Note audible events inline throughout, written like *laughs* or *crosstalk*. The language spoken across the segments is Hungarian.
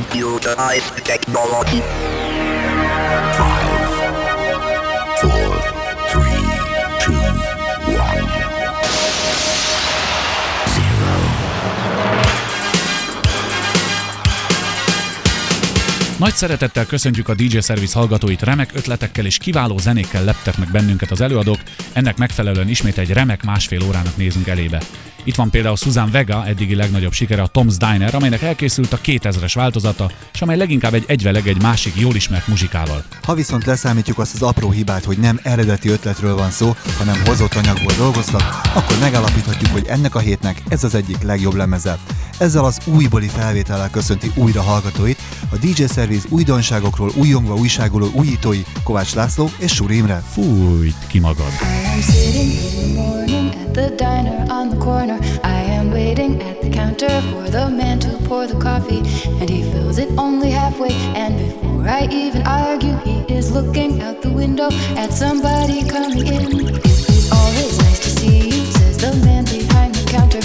computerized technology. Five, four, three, two, one, zero. Nagy szeretettel köszöntjük a DJ Service hallgatóit, remek ötletekkel és kiváló zenékkel leptek meg bennünket az előadók, ennek megfelelően ismét egy remek másfél órának nézünk elébe. Itt van például Susan Vega eddigi legnagyobb sikere a Tom's Diner, amelynek elkészült a 2000-es változata, és amely leginkább egy egyveleg egy másik jól ismert muzsikával. Ha viszont leszámítjuk azt az apró hibát, hogy nem eredeti ötletről van szó, hanem hozott anyagból dolgoztak, akkor megállapíthatjuk, hogy ennek a hétnek ez az egyik legjobb lemeze. Ezzel az újbóli felvétellel köszönti újra hallgatóit, a DJ Service újdonságokról újongva újságoló újítói Kovács László és Suri Imre. Fújt ki magad! I am sitting in the diner on the corner. I am waiting at the counter for the man to pour the coffee, and he fills it only halfway. And before I even argue, he is looking out the window at somebody coming in. It is always nice to see you, says the man behind the counter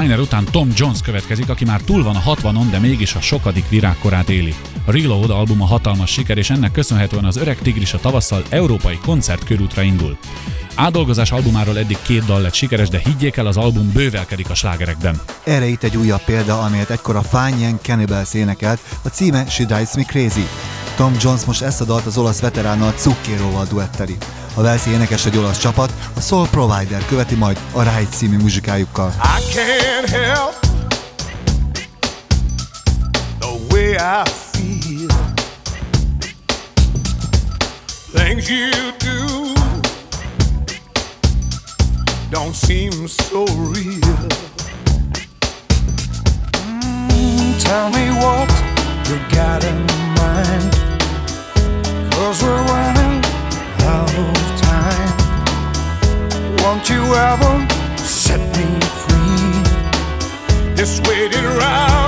Diner után Tom Jones következik, aki már túl van a 60-on, de mégis a sokadik virágkorát éli. A Reload album a hatalmas siker, és ennek köszönhetően az öreg tigris a tavasszal európai koncertkörútra indul. Ádolgozás albumáról eddig két dal lett sikeres, de higgyék el, az album bővelkedik a slágerekben. Erre itt egy újabb példa, amelyet ekkor a Fine Young Cannibals énekelt, a címe She Drives Me Crazy. Tom Jones most ezt a dalt az olasz veteránnal Zuccheroval duetteli. A Velszi énekes egy olasz csapat, a Soul Provider követi majd a Ride című muzsikájukkal. I can't help the way I feel. Things you do don't seem so real. Mm, tell me Cause we're running out of time. Won't you ever set me free? This waiting round.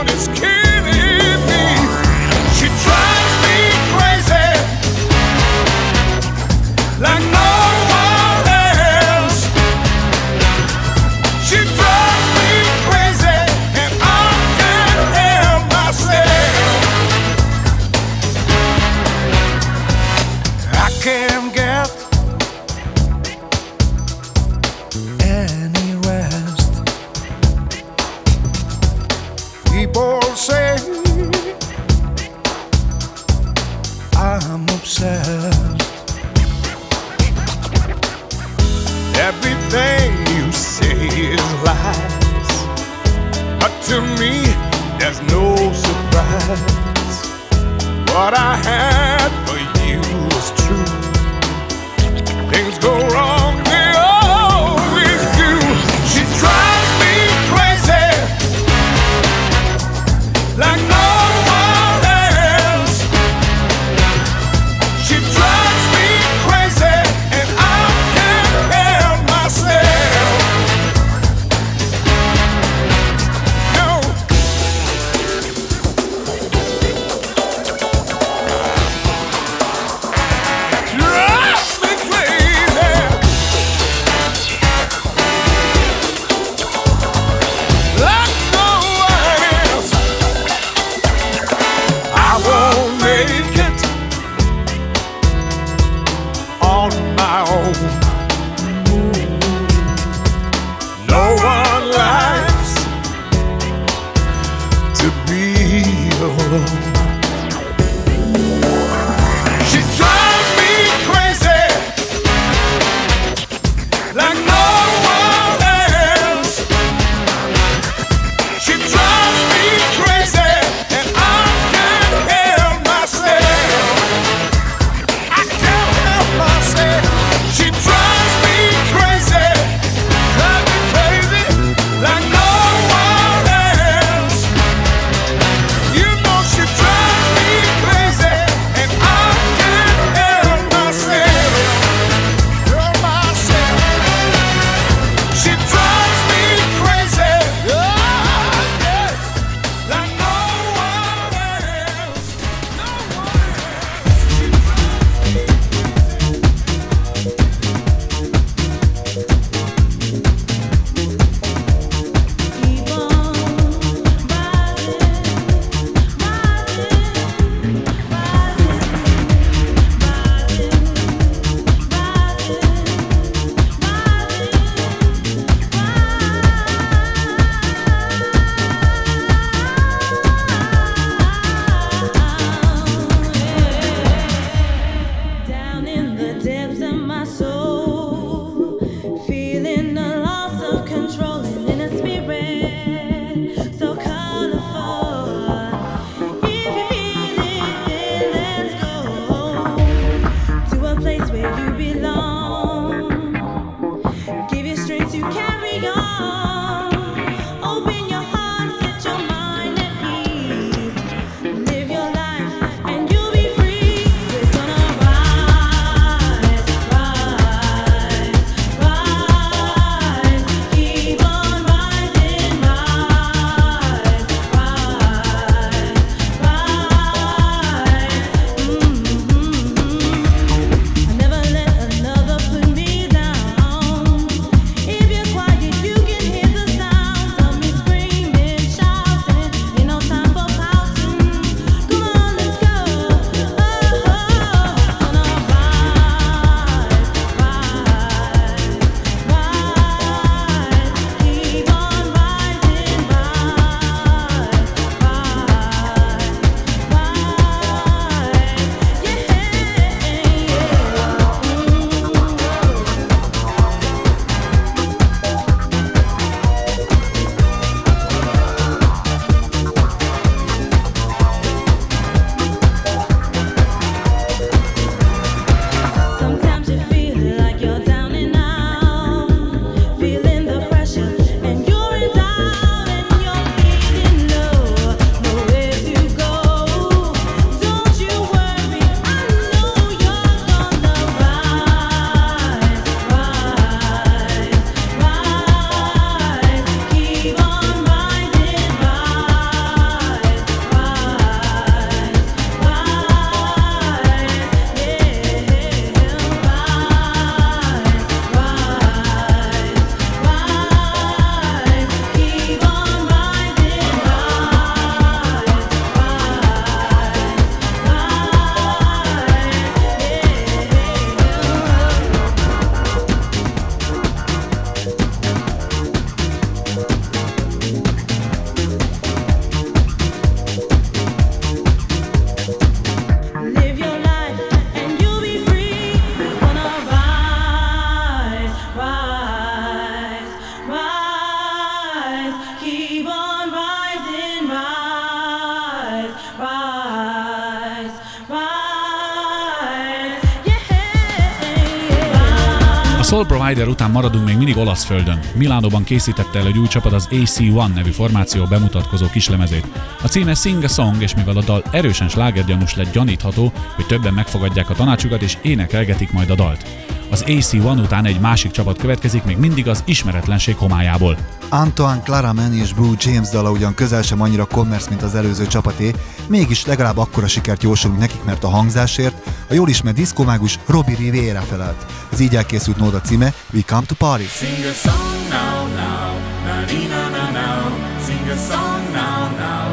Provider után maradunk még mindig olasz földön. Milánóban készítette el egy új csapat az AC1 nevű formáció bemutatkozó kislemezét. A címe Sing a Song, és mivel a dal erősen slágergyanús lett gyanítható, hogy többen megfogadják a tanácsukat és énekelgetik majd a dalt. Az AC1 után egy másik csapat következik, még mindig az ismeretlenség homályából. Antoine Claraman és Blue James dala ugyan közel sem annyira commerce, mint az előző csapaté, mégis legalább akkora sikert jósolunk nekik, mert a hangzásért a jól ismert diszkomágus Robbie Rivera felelt. Az így elkészült nóda címe We Come to Party. Sing a song now, now, na dee na na now. Sing a song now, now,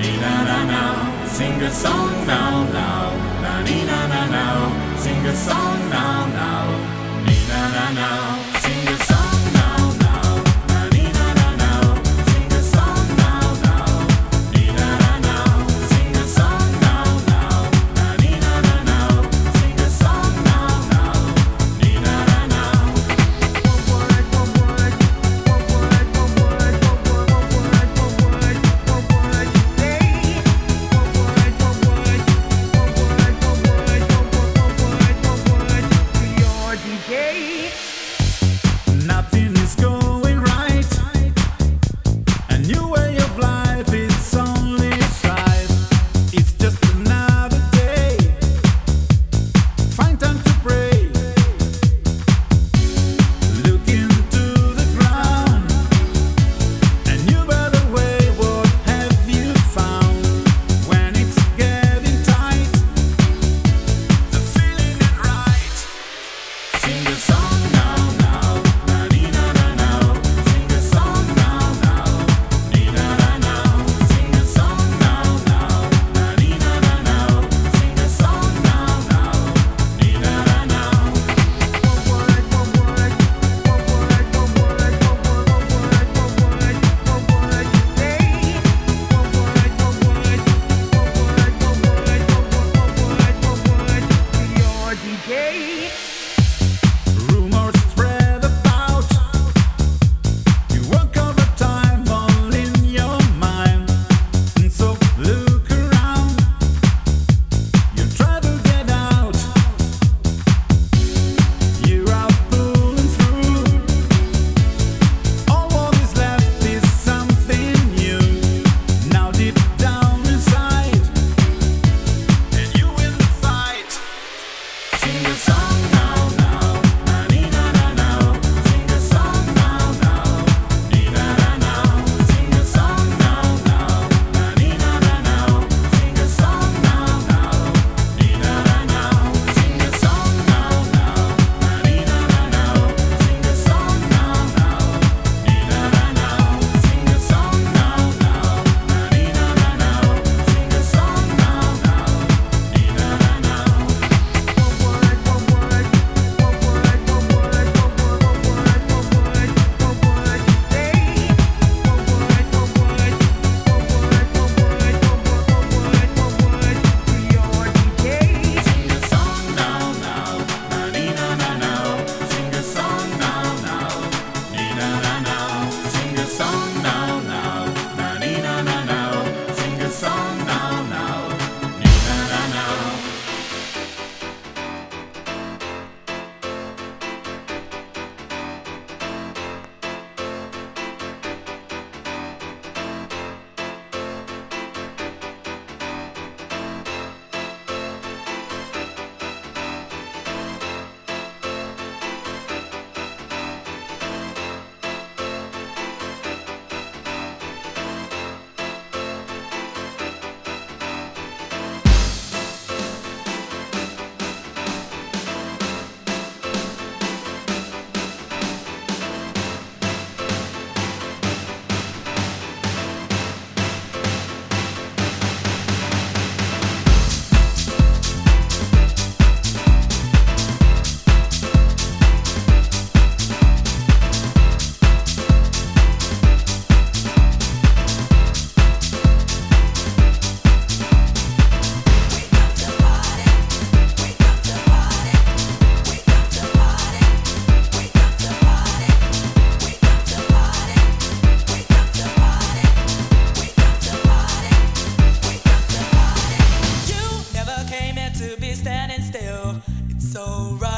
dee na na now. Sing a song now, now, na dee na na now. Sing a song now, now, dee na na now. so right.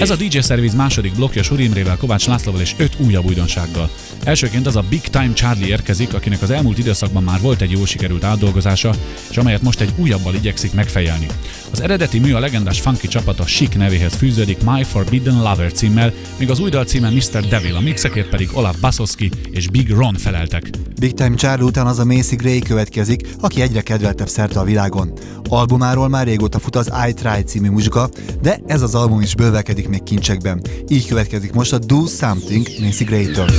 Ez a DJ Service második blokja Suri Imrével, Kovács Lászlóval és öt újabb újdonsággal. Elsőként az a Big Time Charlie érkezik, akinek az elmúlt időszakban már volt egy jól sikerült átdolgozása, és amelyet most egy újabbal igyekszik megfejelni. Az eredeti mű a legendás funky csapata Chic nevéhez fűződik My Forbidden Lover címmel, míg az új dal címe Mr. Devil, a mixekért pedig Olaf Basowski és Big Ron feleltek. Big Time Charlie után az a Macy Gray következik, aki egyre kedveltebb szerte a világon. Albumáról már régóta fut az I Try című muzsika, de ez az album is bővelkedik még kincsekben. Így következik most a Do Something Macy Gray-től.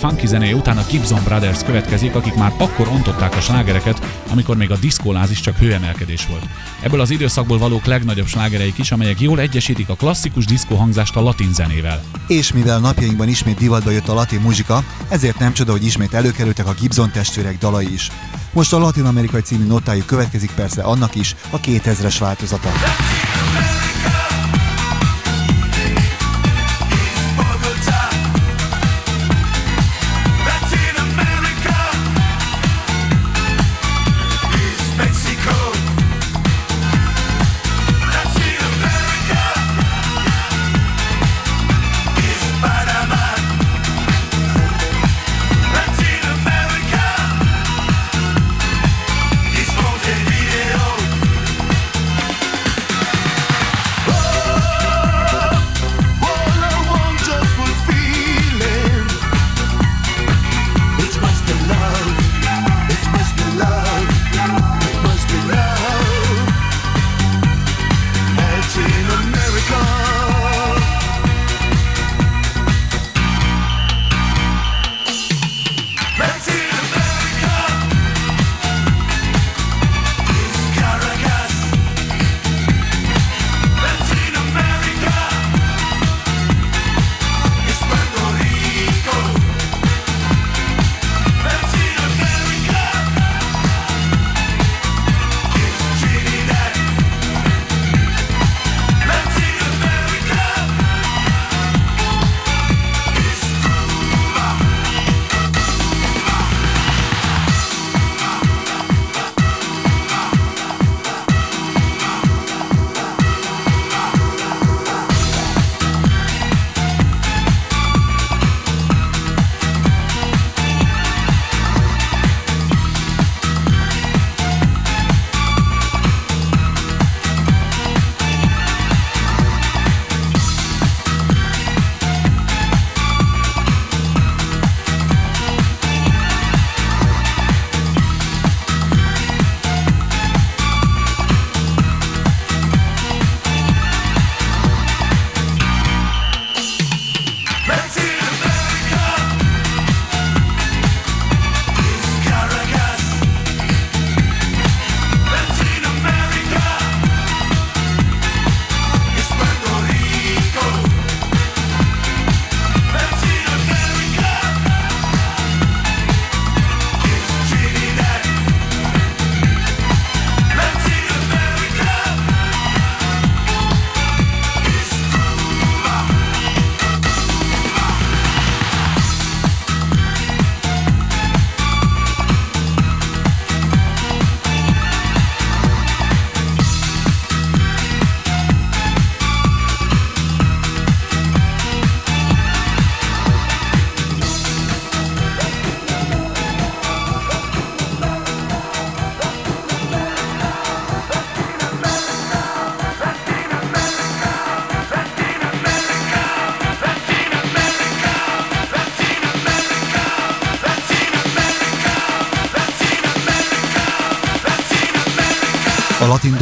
funky zenéje után a Gibson Brothers következik, akik már akkor ontották a slágereket, amikor még a diszkolás is csak hőemelkedés volt. Ebből az időszakból valók legnagyobb slágereik is, amelyek jól egyesítik a klasszikus diszkó hangzást a latin zenével. És mivel napjainkban ismét divatba jött a latin muzsika, ezért nem csoda, hogy ismét előkerültek a Gibson testvérek dalai is. Most a latin-amerikai című notájuk következik persze annak is a 2000-es változata. Let's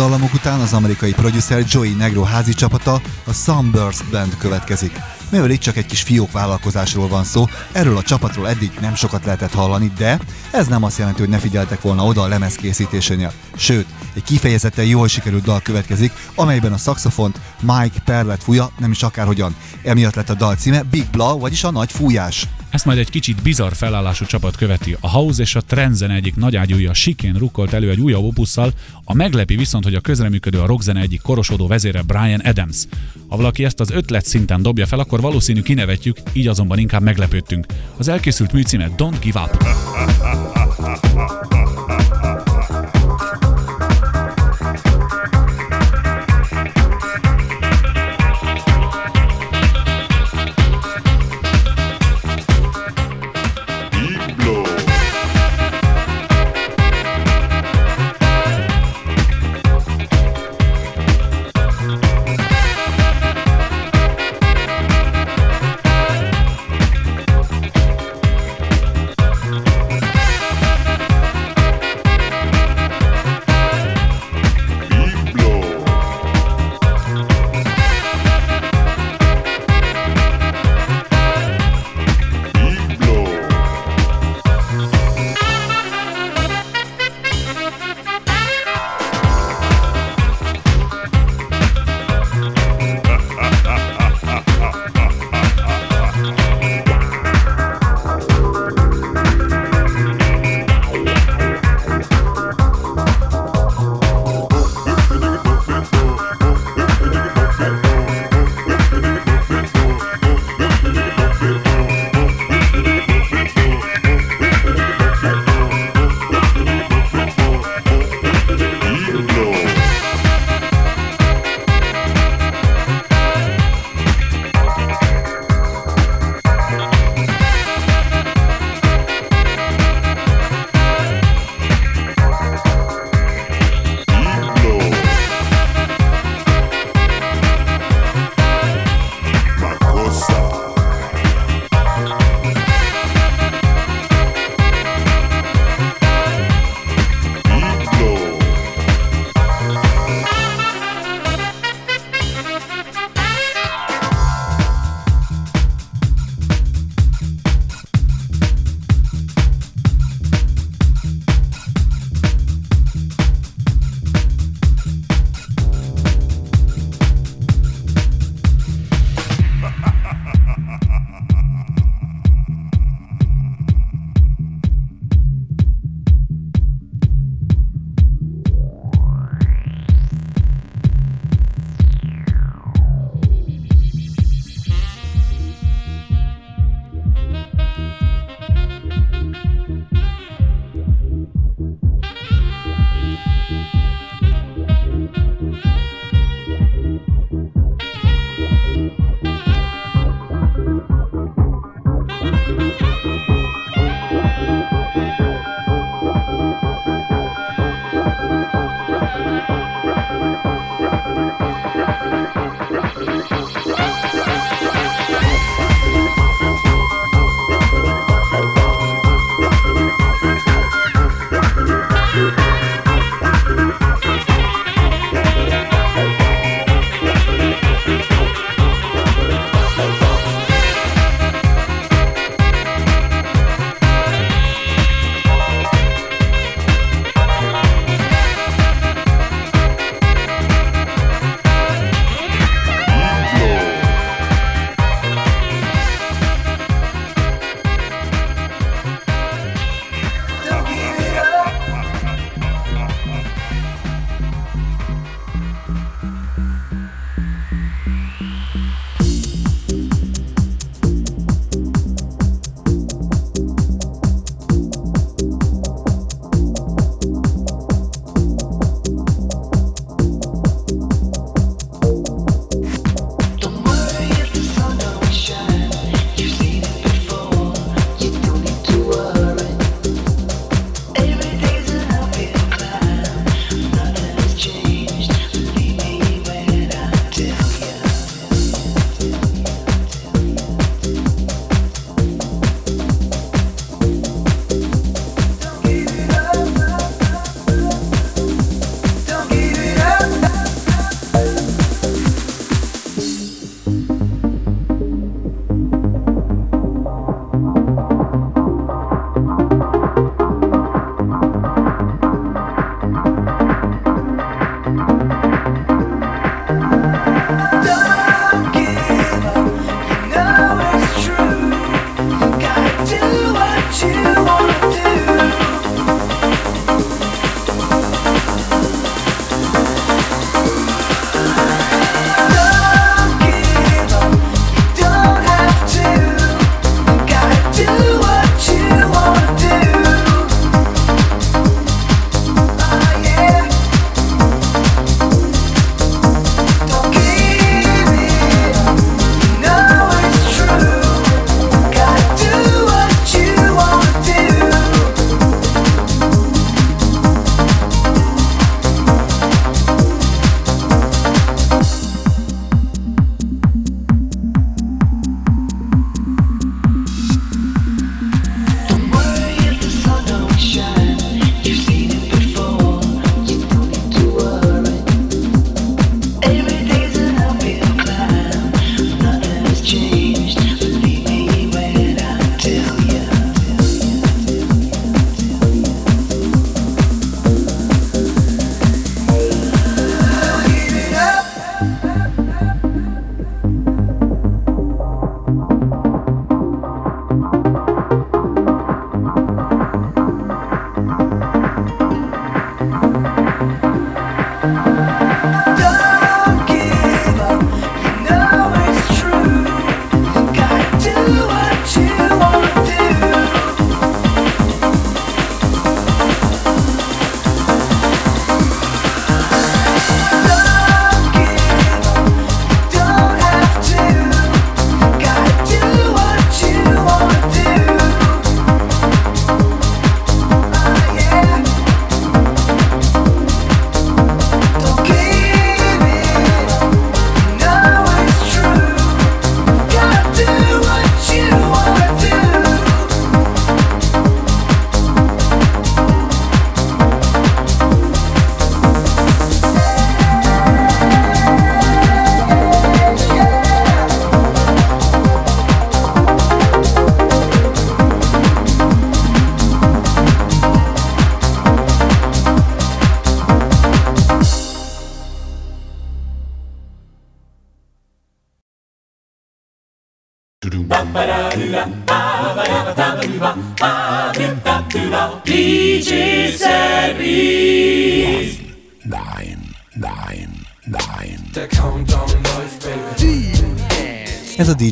dallamok után az amerikai producer Joey Negro házi csapata, a Sunburst Band következik. Mivel itt csak egy kis fiók vállalkozásról van szó, erről a csapatról eddig nem sokat lehetett hallani, de ez nem azt jelenti, hogy ne figyeltek volna oda a lemez készítésénél. Sőt, egy kifejezetten jól sikerült dal következik, amelyben a szaxofont Mike Perlet fúja, nem is akárhogyan. Emiatt lett a dal címe Big Blow, vagyis a nagy fújás. Ezt majd egy kicsit bizarr felállású csapat követi. A House és a Trendzene egyik nagyágyúja Sikén rukkolt elő egy újabb opusszal, a meglepi viszont, hogy a közreműködő a rockzene egyik korosodó vezére Brian Adams. Ha valaki ezt az ötlet szinten dobja fel, akkor valószínű kinevetjük, így azonban inkább meglepődtünk. Az elkészült mű címe Don't Give Up. *laughs*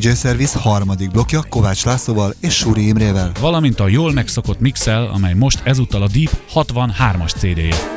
DJ Service harmadik blokja Kovács Lászlóval és Suri Imrével. Valamint a jól megszokott mixel, amely most ezúttal a Deep 63-as CD-je.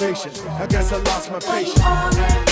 motivation. I guess I lost my patience.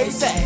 Crazy.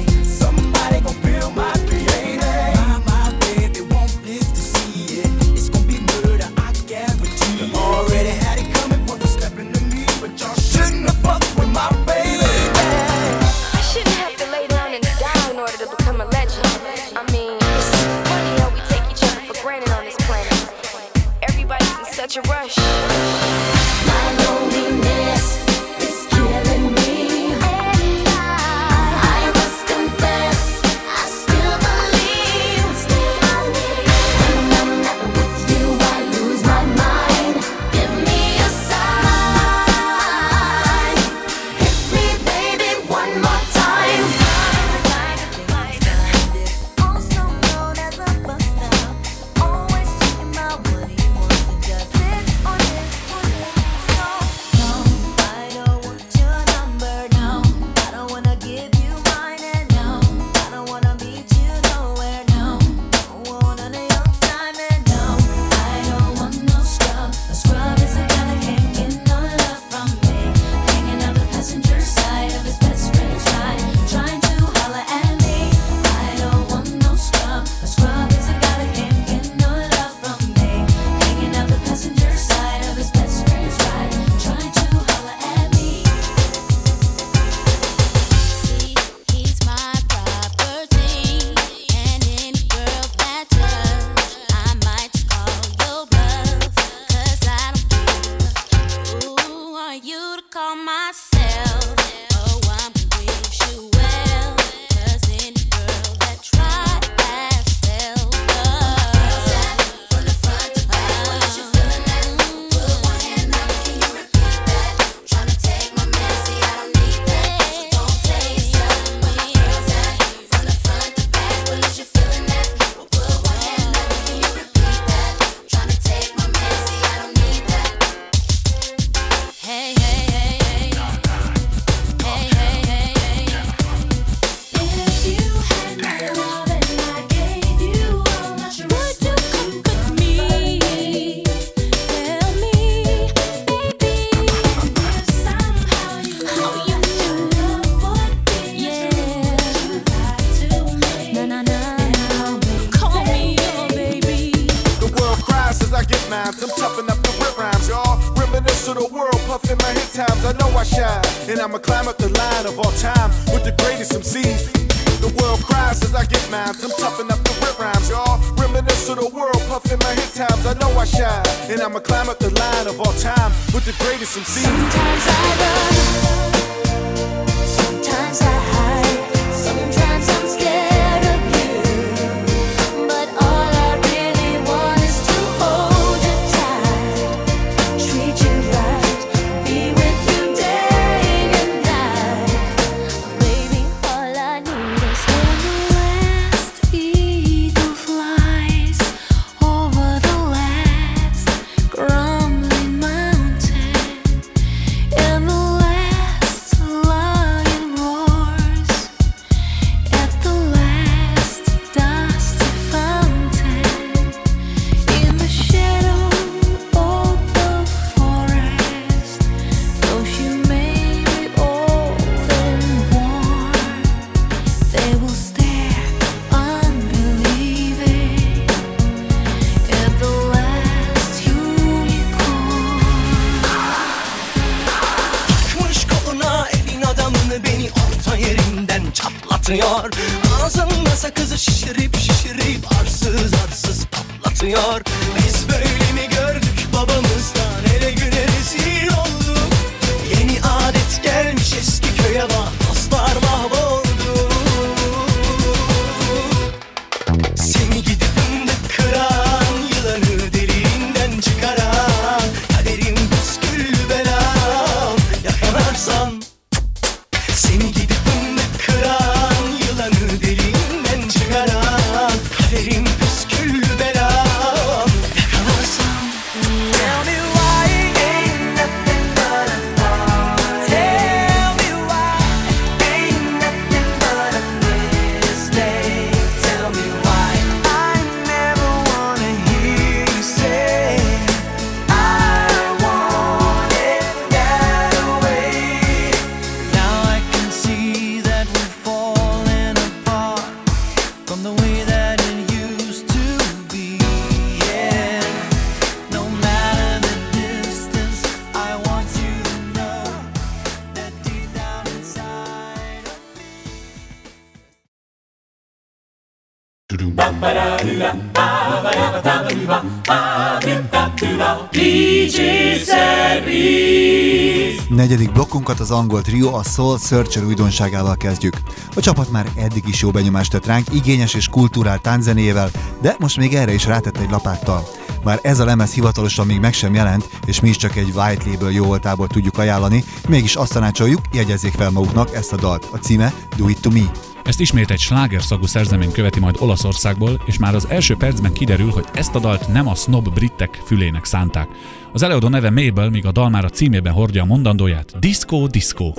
műsorunkat hát az angol trio a Soul Searcher újdonságával kezdjük. A csapat már eddig is jó benyomást tett ránk, igényes és kultúrált tánczenéjével, de most még erre is rátett egy lapáttal. Már ez a lemez hivatalosan még meg sem jelent, és mi is csak egy white label jó voltából tudjuk ajánlani, mégis azt tanácsoljuk, jegyezzék fel maguknak ezt a dalt. A címe Do It To Me. Ezt ismét egy slágerszagú szerzemény követi majd Olaszországból, és már az első percben kiderül, hogy ezt a dalt nem a snob britek fülének szánták. Az előadó neve Mabel, míg a dal már a címében hordja a mondandóját. Disco, disco.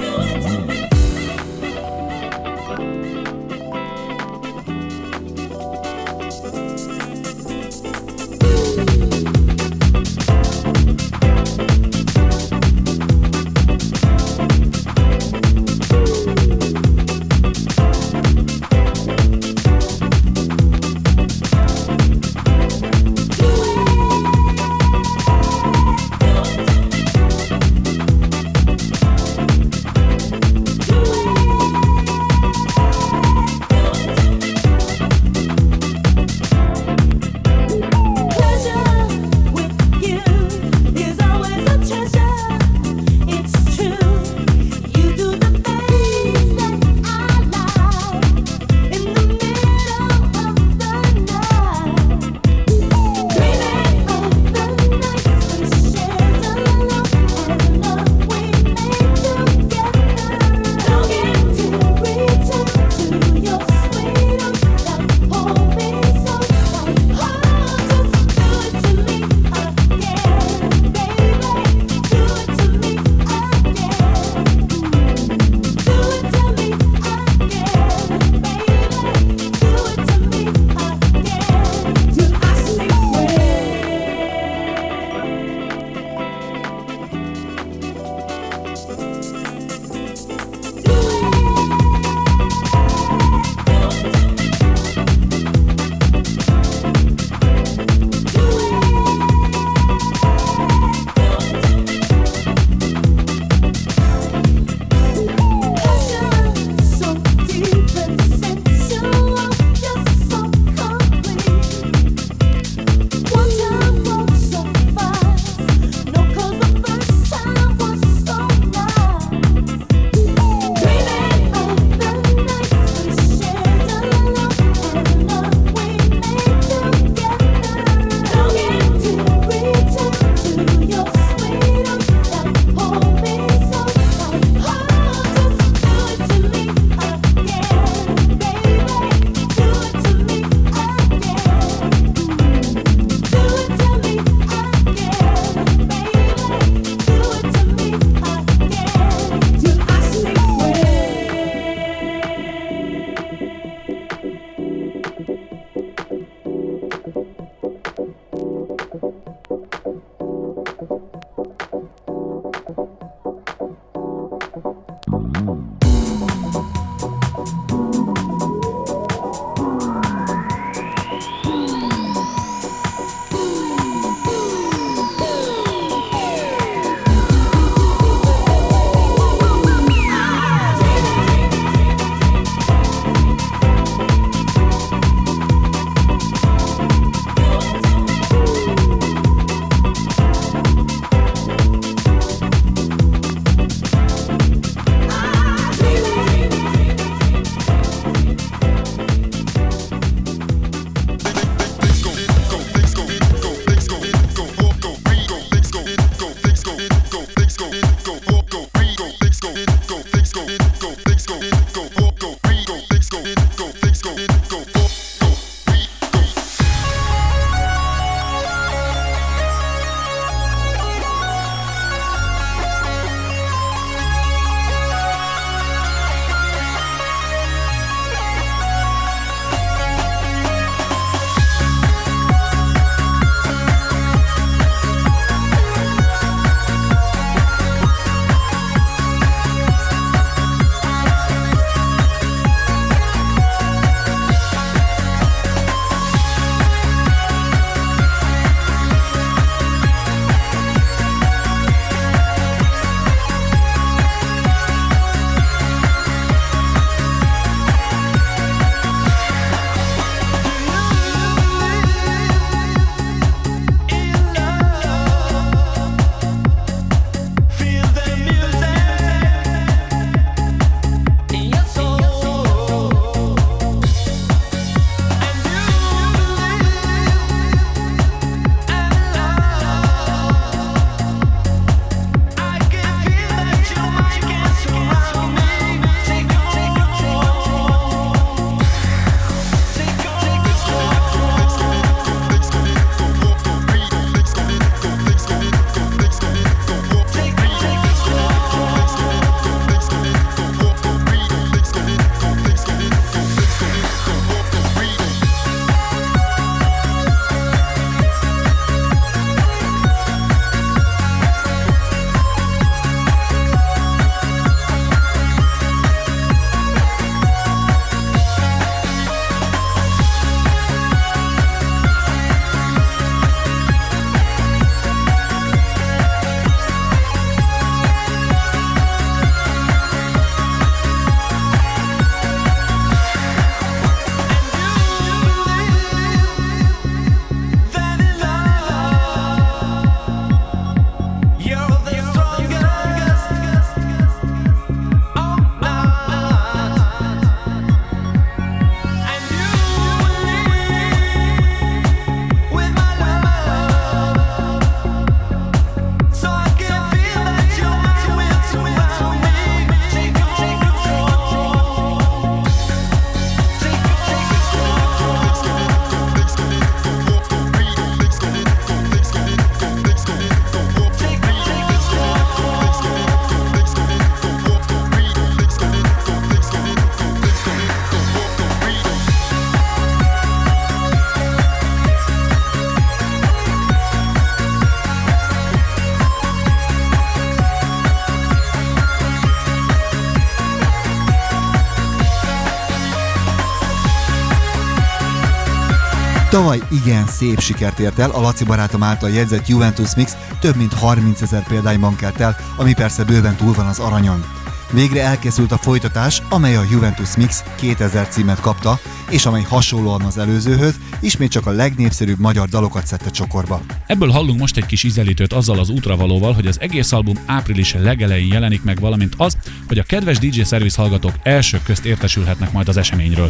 Tavaly igen szép sikert ért el, a Laci barátom által jegyzett Juventus Mix több mint 30 ezer példányban kelt el, ami persze bőven túl van az aranyon. Végre elkészült a folytatás, amely a Juventus Mix 2000 címet kapta, és amely hasonlóan az előzőhöz, ismét csak a legnépszerűbb magyar dalokat szedte csokorba. Ebből hallunk most egy kis ízelítőt azzal az útravalóval, hogy az egész album április legelején jelenik meg, valamint az, hogy a kedves DJ Service hallgatók elsők közt értesülhetnek majd az eseményről.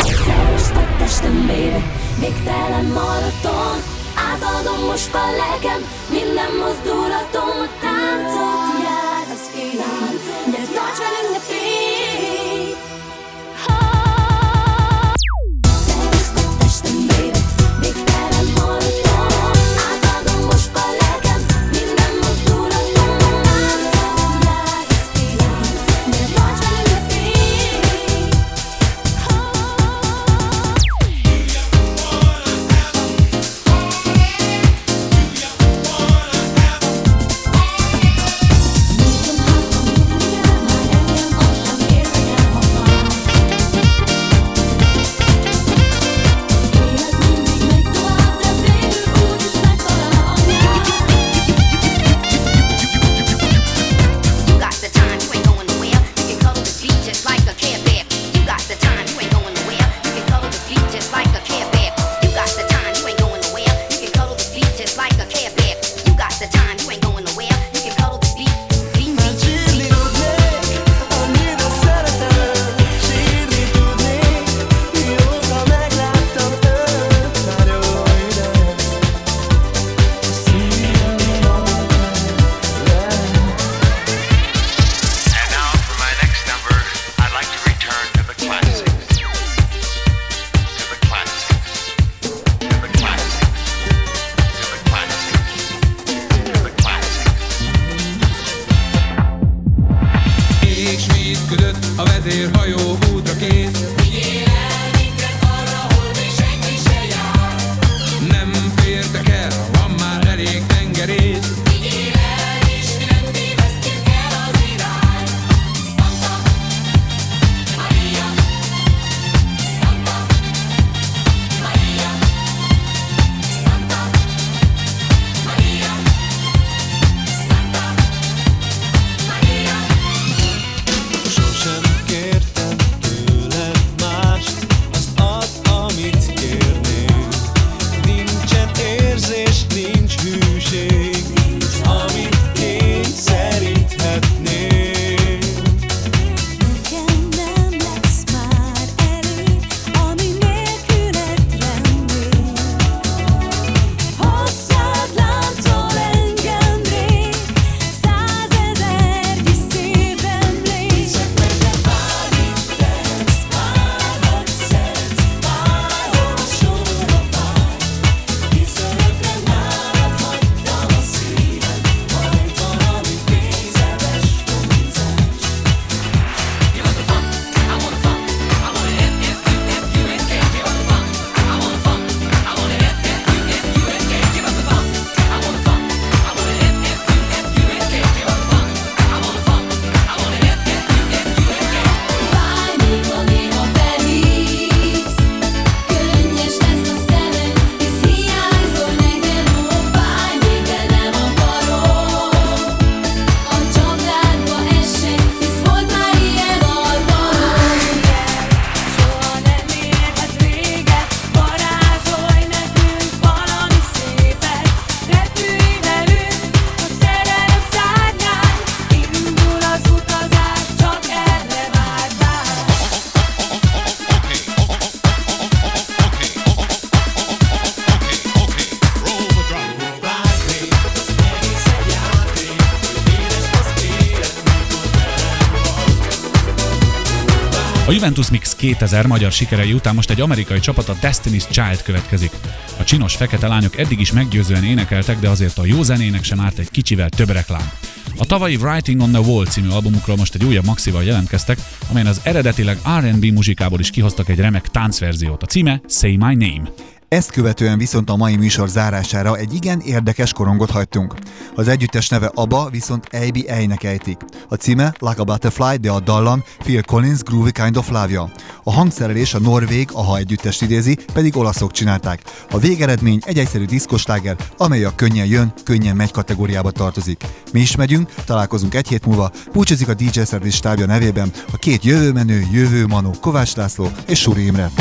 Átadom most a legem Minden mozdulatom Juventus Mix 2000 magyar sikerei után most egy amerikai csapat a Destiny's Child következik. A csinos fekete lányok eddig is meggyőzően énekeltek, de azért a jó zenének sem árt egy kicsivel több reklám. A tavalyi Writing on the Wall című albumukról most egy újabb maxival jelentkeztek, amelyen az eredetileg R&B muzsikából is kihoztak egy remek táncverziót. A címe Say My Name. Ezt követően viszont a mai műsor zárására egy igen érdekes korongot hagytunk. Az együttes neve ABBA viszont Eibi Einek ejtik. A címe Like a Butterfly, de a dallam Phil Collins Groovy Kind of Love-ja. A hangszerelés a norvég AHA együttest idézi, pedig olaszok csinálták. A végeredmény egy egyszerű diszkosláger, amely a könnyen jön, könnyen megy kategóriába tartozik. Mi is megyünk, találkozunk egy hét múlva, búcsúzik a DJ Service stábja nevében a két jövőmenő, jövőmanó Kovács László és Suri Imre.